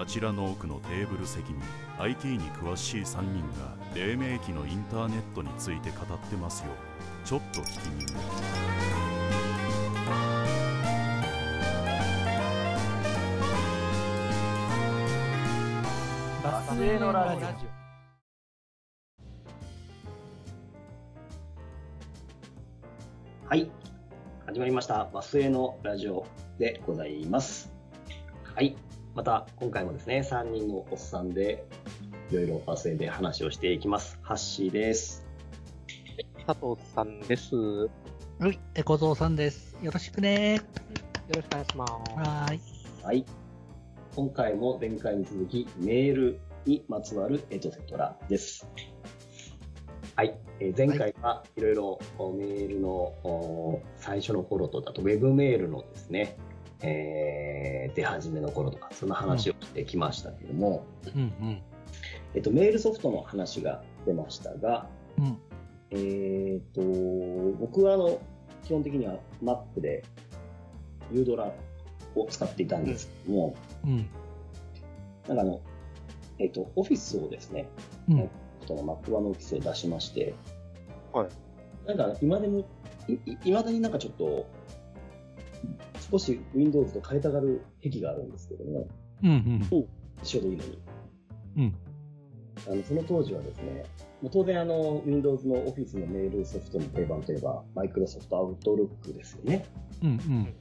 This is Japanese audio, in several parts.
あちらの奥のテーブル席に IT に詳しい3人が黎明期のインターネットについて語ってますよちょっと聞きにバスへのラジはい。始まりました。バスへのラジオでございます。はい。また、今回もですね、3人のおっさんで、いろいろバスへで話をしていきます。ハッシーです。佐藤さんです。よはい、エコゾーさんです。よろしくねろしくお願いします。はーい。はい。今回も前回に続き、メールにまつわるエトセトラです。はい。えー前回はいろいろおメールのお最初の頃と、あとウェブメールのですね、えー出始めの頃とか、そんな話をしてきましたけども、うんうん。えっと、メールソフトの話が出ましたが、うん。えっと、僕はあの、基本的には Mac でユードラを使っていたんですけども、うん。なんかあの、えっと、オフィスをですね、うん。その Mac 版のオフィスを出しまして、はい。なんか今でも、い、い未だになんかちょっと、少し Windows と変えたがる癖があるんですけども、うん。一緒でいいのに。うん。あの、その当時はですね、もう当然あの、Windows の Office のメールソフトの定番といえば、Microsoft Outlook ですよね。うん。うん。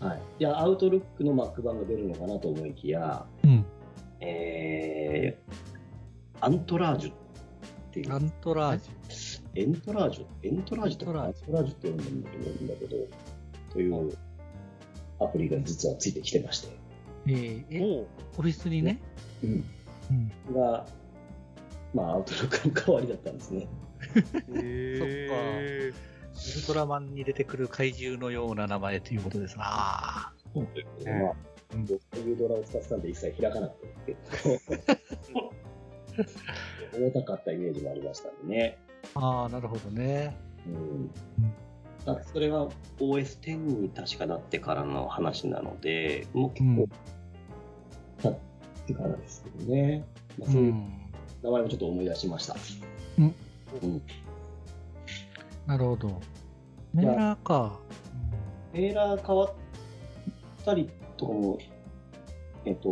はい。いや、Outlook の Mac 版が出るのかなと思いきや、うん。えー、アントラージュっていうア、ントラージエントラージュエントラージュとかアンエントトラージュって読んでるんだけど、というアプリが実はついてきてまして、ュ。えー、え、オフィスにね？うん。うん。が、まあ、アウトロックの代わりだったんですね。へウルトラマンに出てくる怪獣のような名前ということですな。あまあ、うん僕というドラを使ってたんで一切開かなくて、重たかったイメージもありましたんでね。あー、なるほどね。うん。あそれは OS10 に確かなってからの話なので、もう結構経ってからですけどね。まあ、う。そういうん名前もちょっと思い出しました。うんうん。なるほど。メーラーか。メーラー変わったりとかも、えっと、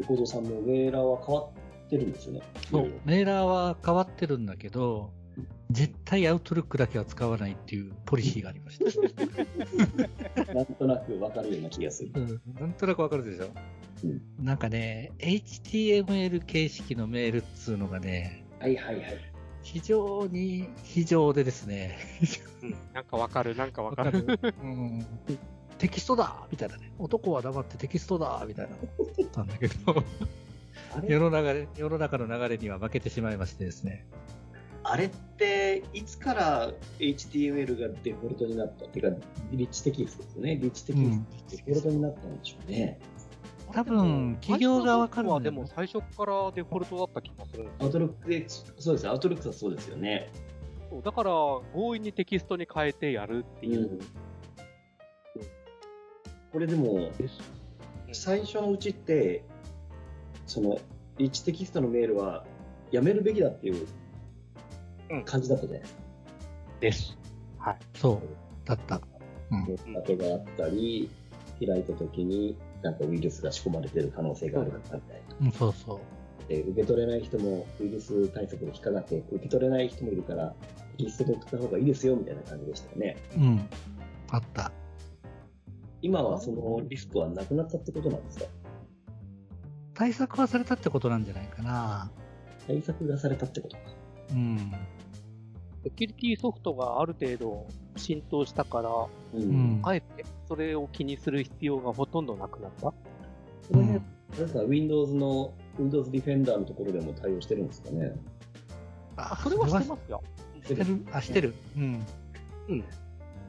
横蔵さんもメーラーは変わってるんですよね。そう、メーラーは変わってるんだけど、絶対アウトルックだけは使わないっていうポリシーがありました。なんとなくわかるような気がする。うん、なんとなくわかるでしょ、うんなんかね、HTML 形式のメールっつうのがね、はいはいはい。非常に非常でですね、うんなんかわかる、なんかわわかる。うん、テキストだみたいなね。男は黙ってテキストだみたいな。言ったんだけど、世の流れ、世の中の流れには負けてしまいましてですね。あれって、いつから HTML がデフォルトになったっていうか、リッチテキストですよね。リッチテキストデフォルトになったんでしょうね。多分、企業がわかるはでも最初からデフォルトだった気がするアウトロックで、そうです。アウトロックはそうですよね。よだから、強引にテキストに変えてやるっていう。これでも、最初のうちって、その、リッチテキストのメールはやめるべきだっていううん感じだったじゃないですか。です。そう、だった。うん。当てがあったり、開いた時になんかウイルスが仕込まれてる可能性があるみたいな。うん、そうそう。で、受け取れない人もウイルス対策に引っかかって、受け取れない人もいるから、テキストで送った方がいいですよみたいな感じでしたよね。うん。あった。今はそのリスクはなくなったってことなんですか？対策はされたってことなんじゃないかな。対策がされたってことか。うん。セキュリティソフトがある程度浸透したから、うん。うんあえてそれを気にする必要がほとんどなくなった？これね、あれですか、Windows の、Windows Defender のところでも対応してるんですかね？あそれはしてますよ。してる？あ、してる。うん。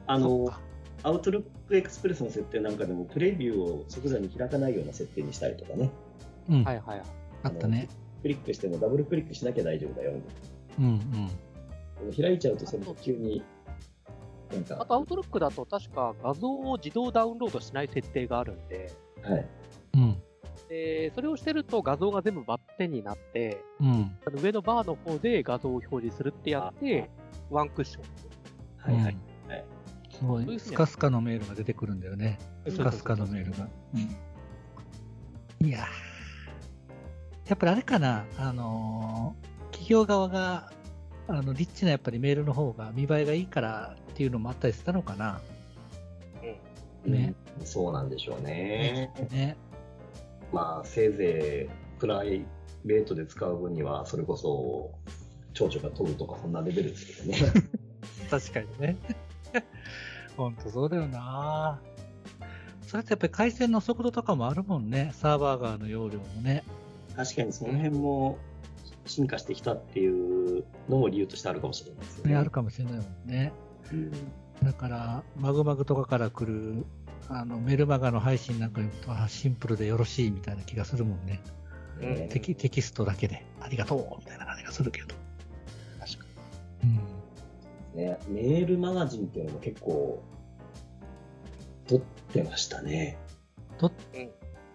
あのそっか、アウトルックエクスプレスの設定なんかでも、プレビューを即座に開かないような設定にしたりとかね。うん。はいはいはい。あったね。クリックしてもダブルクリックしなきゃ大丈夫だよ。うんうん。開いちゃうとそれ急に、なんか、あと、アウトロックだと確か画像を自動ダウンロードしない設定があるんで、はい。うん。で、それをしてると画像が全部バッテンになって、うん。あの上のバーの方で画像を表示するってやって、ワンクッション。はいはい。うんはいすごい、スカスカのメールが出てくるんだよね。スカスカのメールが。うん、いやーやっぱりあれかな、あのー企業側が、あの、リッチなやっぱりメールの方が見栄えがいいからっていうのもあったりしたのかな。ねうんそうなんでしょうね。ね。まあ、せいぜいプライベートで使う分には、それこそ、蝶々が飛ぶとか、そんなレベルですけどね。確かにね。ほんとそうだよなそれってやっぱり回線の速度とかもあるもんね。サーバー側の容量もね。確かにその辺も進化してきたっていうのも理由としてあるかもしれないですよね。ね、あるかもしれないもんね。うんだから、マグマグとかから来る、あの、メルマガの配信なんか読むと、あシンプルでよろしいみたいな気がするもんね。ねテキテキストだけで、ありがとうみたいな感じがするけど。確かうん。にね。メールマガジンっていうのも結構、撮ってましたね。撮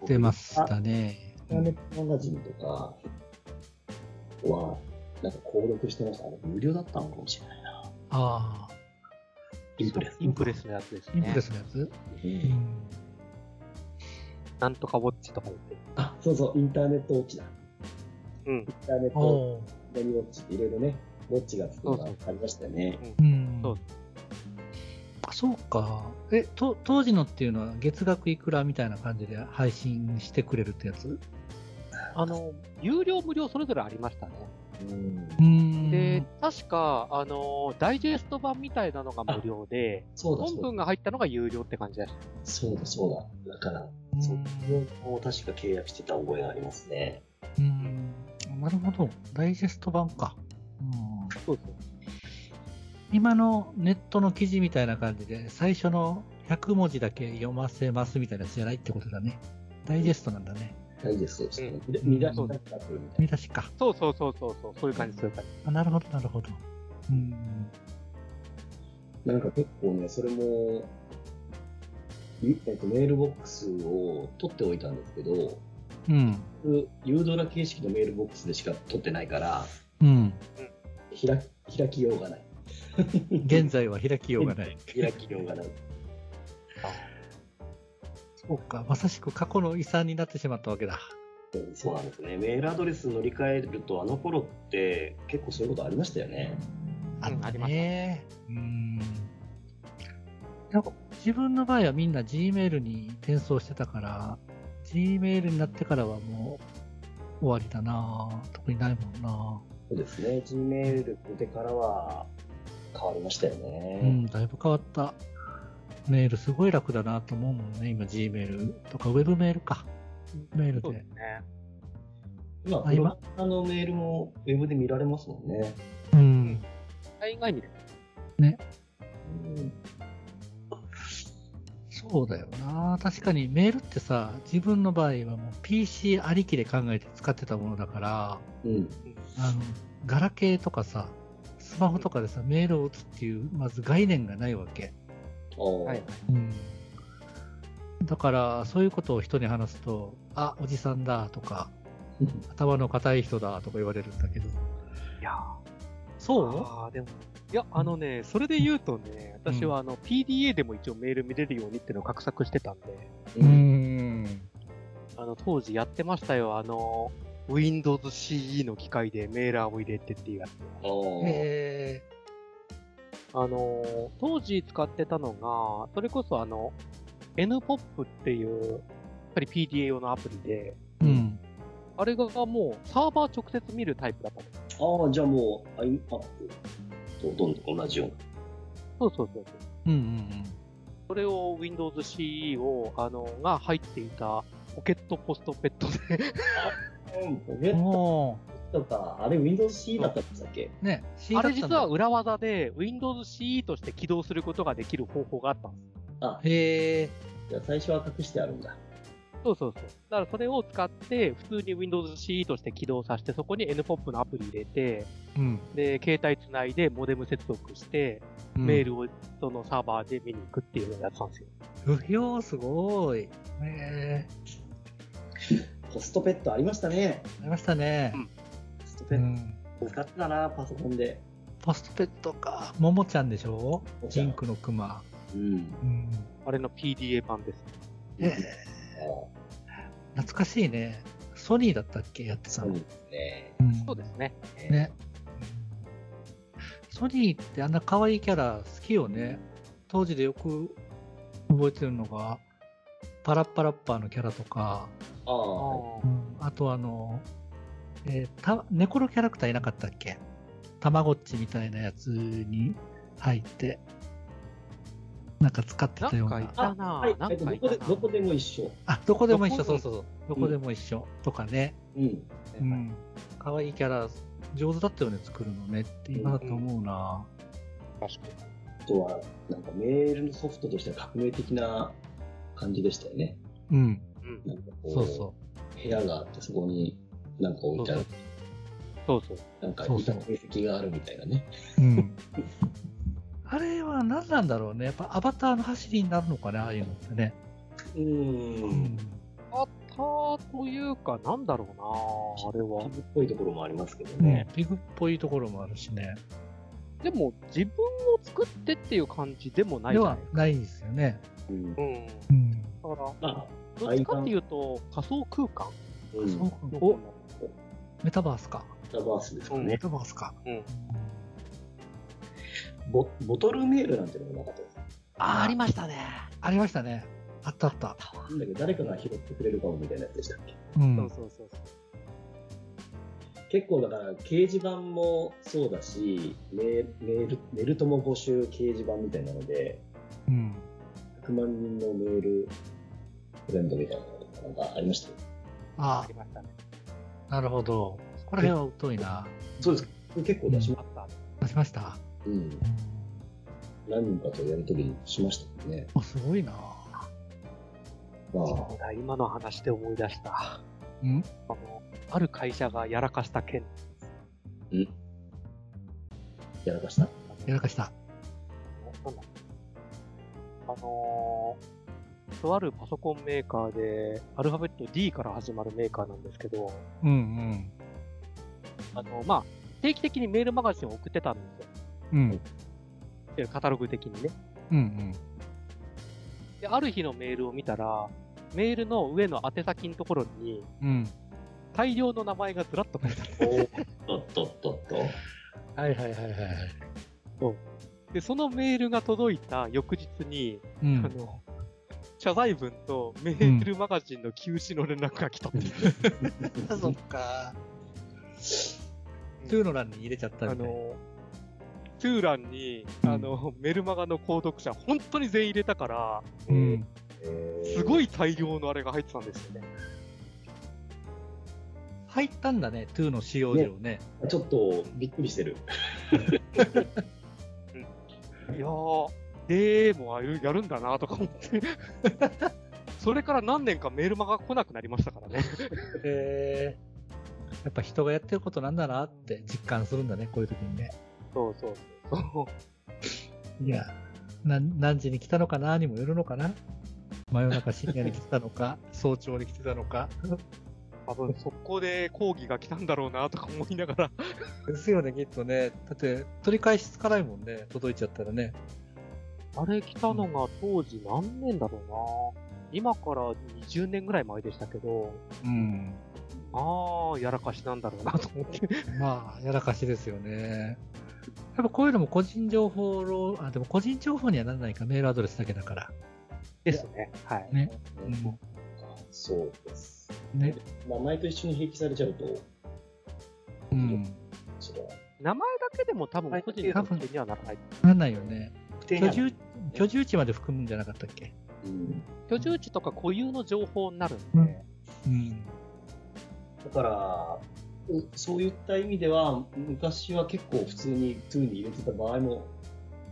出ましたね。インターネットマガジンとかは、なんか購読してました。無料だったのかもしれないな。ああ、インプレス。インプレスのやつですねインプレ。スのやつ、ううんん、なんとかウォッチとか言って。あ、そうそう、インターネットウォッチだ。うん。インターネット何ウォッチっていろいろね、ウォッチがつくのがありましたよね。うん。そうあそうか。え、と、当時のっていうのは月額いくらみたいな感じで配信してくれるってやつ？あの、有料無料それぞれありましたね。で、確か、あの、ダイジェスト版みたいなのが無料で。本文が入ったのが有料って感じでした。そうだ、そうだ。だから、うんそこを確か契約してた覚えがありますね。うん。なるほど。ダイジェスト版か。うんそうそう。今のネットの記事みたいな感じで、最初の100文字だけ読ませますみたいなやつじゃないってことだね。ダイジェストなんだね。大事です、そうですね。うん見出しだったら来るみたい見出しか。そうそうそうそうそう、そういう感じ、そういう感じ。あなるほど、なるほど。うん。な。なんか結構ね、それも、いえっと、メールボックスを取っておいたんですけど、うん。ユードラ形式のメールボックスでしか取ってないから、うん。開き開きようがない。現在は開きようがない。開きようがない。そうか。まさしく過去の遺産になってしまったわけだ。うんそうなんですね。メールアドレス乗り換えると、あの頃って結構そういうことありましたよね。うんありましたね。うん。なんか自分の場合はみんな Gmail に転送してたから、Gmail になってからはもう終わりだな特にないもんなそうですね。Gmail 出てからは変わりましたようね。ん、だいぶ変わった。メールすごい楽だなと思うもんね、今 Gmail とか、ウェブメールか。メールでそうです。ね。今、あ今？あのメールもウェブで見られますもんね。うん。大概にですうんそうだよな確かにメールってさ、自分の場合はもう PC ありきで考えて使ってたものだから、うん。あの、ガラケーとかさ、スマホとかでさ、メールを打つっていう、まず概念がないわけ。はい。うん。だから、そういうことを人に話すと、あ、おじさんだとか、頭の固い人だとか言われるんだけど。いやそう？ああ、でも、いや、あのね、それで言うとね、私はあの、PDA でも一応メール見れるようにっていうのを画策してたんで、うーん。あの、当時やってましたよ、あの、Windows CE の機械でメーラーを入れてっていうやつ。あの、当時使ってたのが、それこそあの、NPOP っていう、やっぱり PDA 用のアプリで、ーうん。あれがもうサーバー直接見るタイプだった。ああ、じゃあもう iPad とほとんど同じような。そうそうそうそう。うんうんそれを Windows CE を、あの、が入っていたポケットポストペットで、うん、ポケうん。ッおトとか、あれ Windows C だったんでしたっけ？ー。ね、あれ実は裏技で Windows CE として起動することができる方法があったんです。あ、へえ。じゃあ最初は隠してあるんだ。そうそうそう。だからそれを使って、普通に Windows CE として起動させて、そこに NPOP のアプリ入れて、うん。で、携帯つないでモデム接続して、メールをそのサーバーで見に行くっていうのをやってたんですよ。不評すごい。へえ。ポストペットありましたね。ありましたね。ポストペッうん。ト使ってたな、パソコンで。ポストペットか。ももちゃんでしょ？ジンクのクマ。うん。うん。あれの PDA 版です。ええ懐かしいね。ソニーだったっけ？やってたの。そうですね。うんそうですね。ね。ソニーってあんな可愛いキャラ好きよね。当時でよく覚えてるのが、パラッパラッパーのキャラとか、ああ、はいあとあの、えーた、猫のキャラクターいなかったっけ？たまごっちみたいなやつに入って、なんか使ってたような。どこでどこでも一緒。あ、どこでも一緒、そうそうそう。どこでも一緒とかね。うん。うん。可愛いキャラ、上手だったよね、作るのねって今だと思うな。確かあとは、なんかメールのソフトとしては革命的な感じでしたよね。うん。に。うん。なんかこう、そうそ部屋があってそこになんか置いてある。そうそう。なんかそうそう板の形跡があるみたいなね。う。うん。あれは何なんだろうね。やっぱアバターの走りになるのかね、ああいうのってね。う。うんん。あったというか、なんだろうなあれは。っぽいところもありますけどねね。ピグっぽいところもあるしね。でも、自分を作ってっていう感じでもないではじゃないですか。ないですよね。うん。うん。うん。だから、まあ、どっちかっていうと、仮想空間うん。そうメかおメタバースか。タバースですかうんねメ。タバースか。うんボボトルメールなんてのもなかったです。あ、ありましたね。ありましたね。あったあった。なんだけ？ど、誰かが拾ってくれるかもみたいなやつでしたっけ？うん。そうそうそうそう。結構だから、掲示板もそうだし、メール、メール、メルトも募集掲示板みたいなので、うん。100万人のメールフレンドみたいなのとかなんかありましたよ。あありましたね。あ、なるほど。これは疎いな。そうですか。結構出しまあった。出しました？うん。うん。何人かとやりとりしましたもんね。あ、すごいな。まあ、そうだ、今の話で思い出した。うん？あの、ある会社がやらかした件。うん。やらかした？やらかした。なんだあのー、とあるパソコンメーカーで、アルファベット D から始まるメーカーなんですけど、うんうん。あの、まあ、定期的にメールマガジンを送ってたんですよ。うん。でカタログ的にね。うんうん。で、ある日のメールを見たら、メールの上の宛先のところに、うん。大量の名前がずらっと書いてある。おっとっとっとっと。はいはいはいはいはい。で、そのメールが届いた翌日に、あうん。の、謝罪文とメールマガジンの休止の連絡が来たっていう。そっか。トゥーの欄に入れちゃったみ。あの、トゥーランに、あの、メルマガの購読者、本当に全員入れたから、うん。すごい大量のあれが入ってたんですよね。入ったんだね、トゥーの使用量ね。ちょっとびっくりしてる。いやー、でもあるやるんだなとか思って。それから何年かメールマガ来なくなりましたからね。へえ。やっぱ人がやってることなんだなって実感するんだね、こういう時にね。そうそうそう。いや、な何時に来たのかなにもよるのかな真夜中深夜に来てたのか、早朝に来てたのか。多分速攻で講義が来たんだろうなとか思いながら。ですよね、きっとね。だって、取り返しつかないもんね、届いちゃったらね。あれ来たのが当時何年だろうな。今から20年ぐらい前でしたけど、うん。ああ、やらかしなんだろうなと思って。まあ、やらかしですよね。やっぱこういうのも個人情報の、あ、でも個人情報にはならないか、メールアドレスだけだから。ですね。はい。ね。うんそうです。ね。名前と一緒に併記されちゃうと、うん。ちょっ名前だけでも多分個人の特定にはならない。ならないよね。と居住、居住地まで含むんじゃなかったっけ？うん居住地とか固有の情報になるんで、うん。だから、うそういった意味では、昔は結構普通に2に入れてた場合も、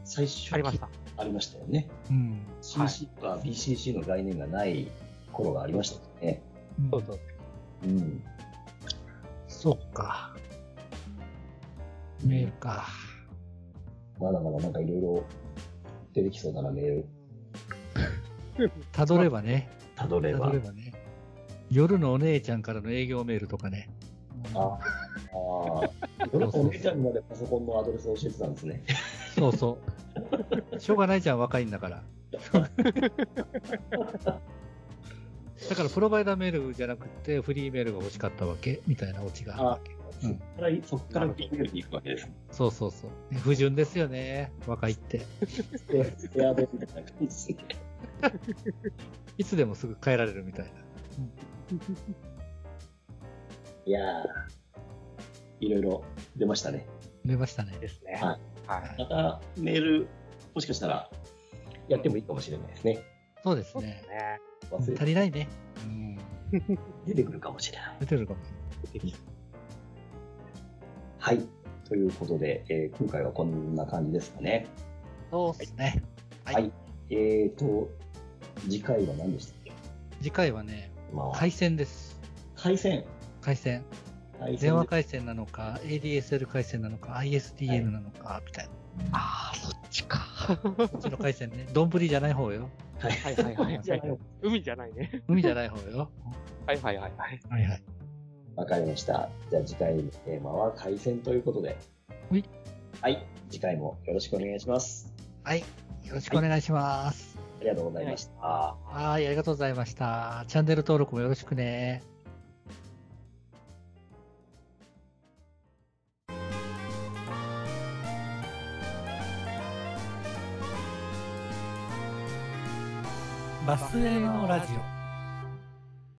最初ありました。ありましたよね。うん。CC とか BCC の概念がない頃がありましたよね。そうそう。うん。そうか。メールか。まだまだなんかいろいろ出てきそうだな、メール。たどればね。たどればね。夜のお姉ちゃんからの営業メールとかね。ああ。俺お姉ちゃんまでパソコンのアドレスを教えてたんですね。そうそう。しょうがないじゃん、若いんだから。だから、プロバイダーメールじゃなくて、フリーメールが欲しかったわけみたいなオチがあるわけ。そこから、そこから B メールに行くわけです。そうそうそう。ね不純ですよね、若いって。いな感じですね。いつでもすぐ変えられるみたいな。いやー、いろいろ出ましたね。出ましたね。ですね。ははい。またメール、もしかしたらやってもいいかもしれないですね。そうですね足りないね。うん。出てくるかもしれない。出てるかもしはい。ということで、えー今回はこんな感じですかね。そうですね。はい。はいえーと、次回は何でしたっけ？次回はね、まあ、回線です。回線。回線。電話回線なのか、ADSL 回線なのか、ISDN なのか、みたいな。ああ、そっちか。こっちの回線ね。丼じゃない方よ。はいはいはいはい 海じゃないね。海じゃない方よ。はいはいはいはい。はいはい。わかりました。じゃあ次回のテーマは回線ということで。はい。はい。次回もよろしくお願いします。はい。よろしくお願いします。ありがとうございました。はい、ありがとうございました。チャンネル登録もよろしくね。バスへのラジオ。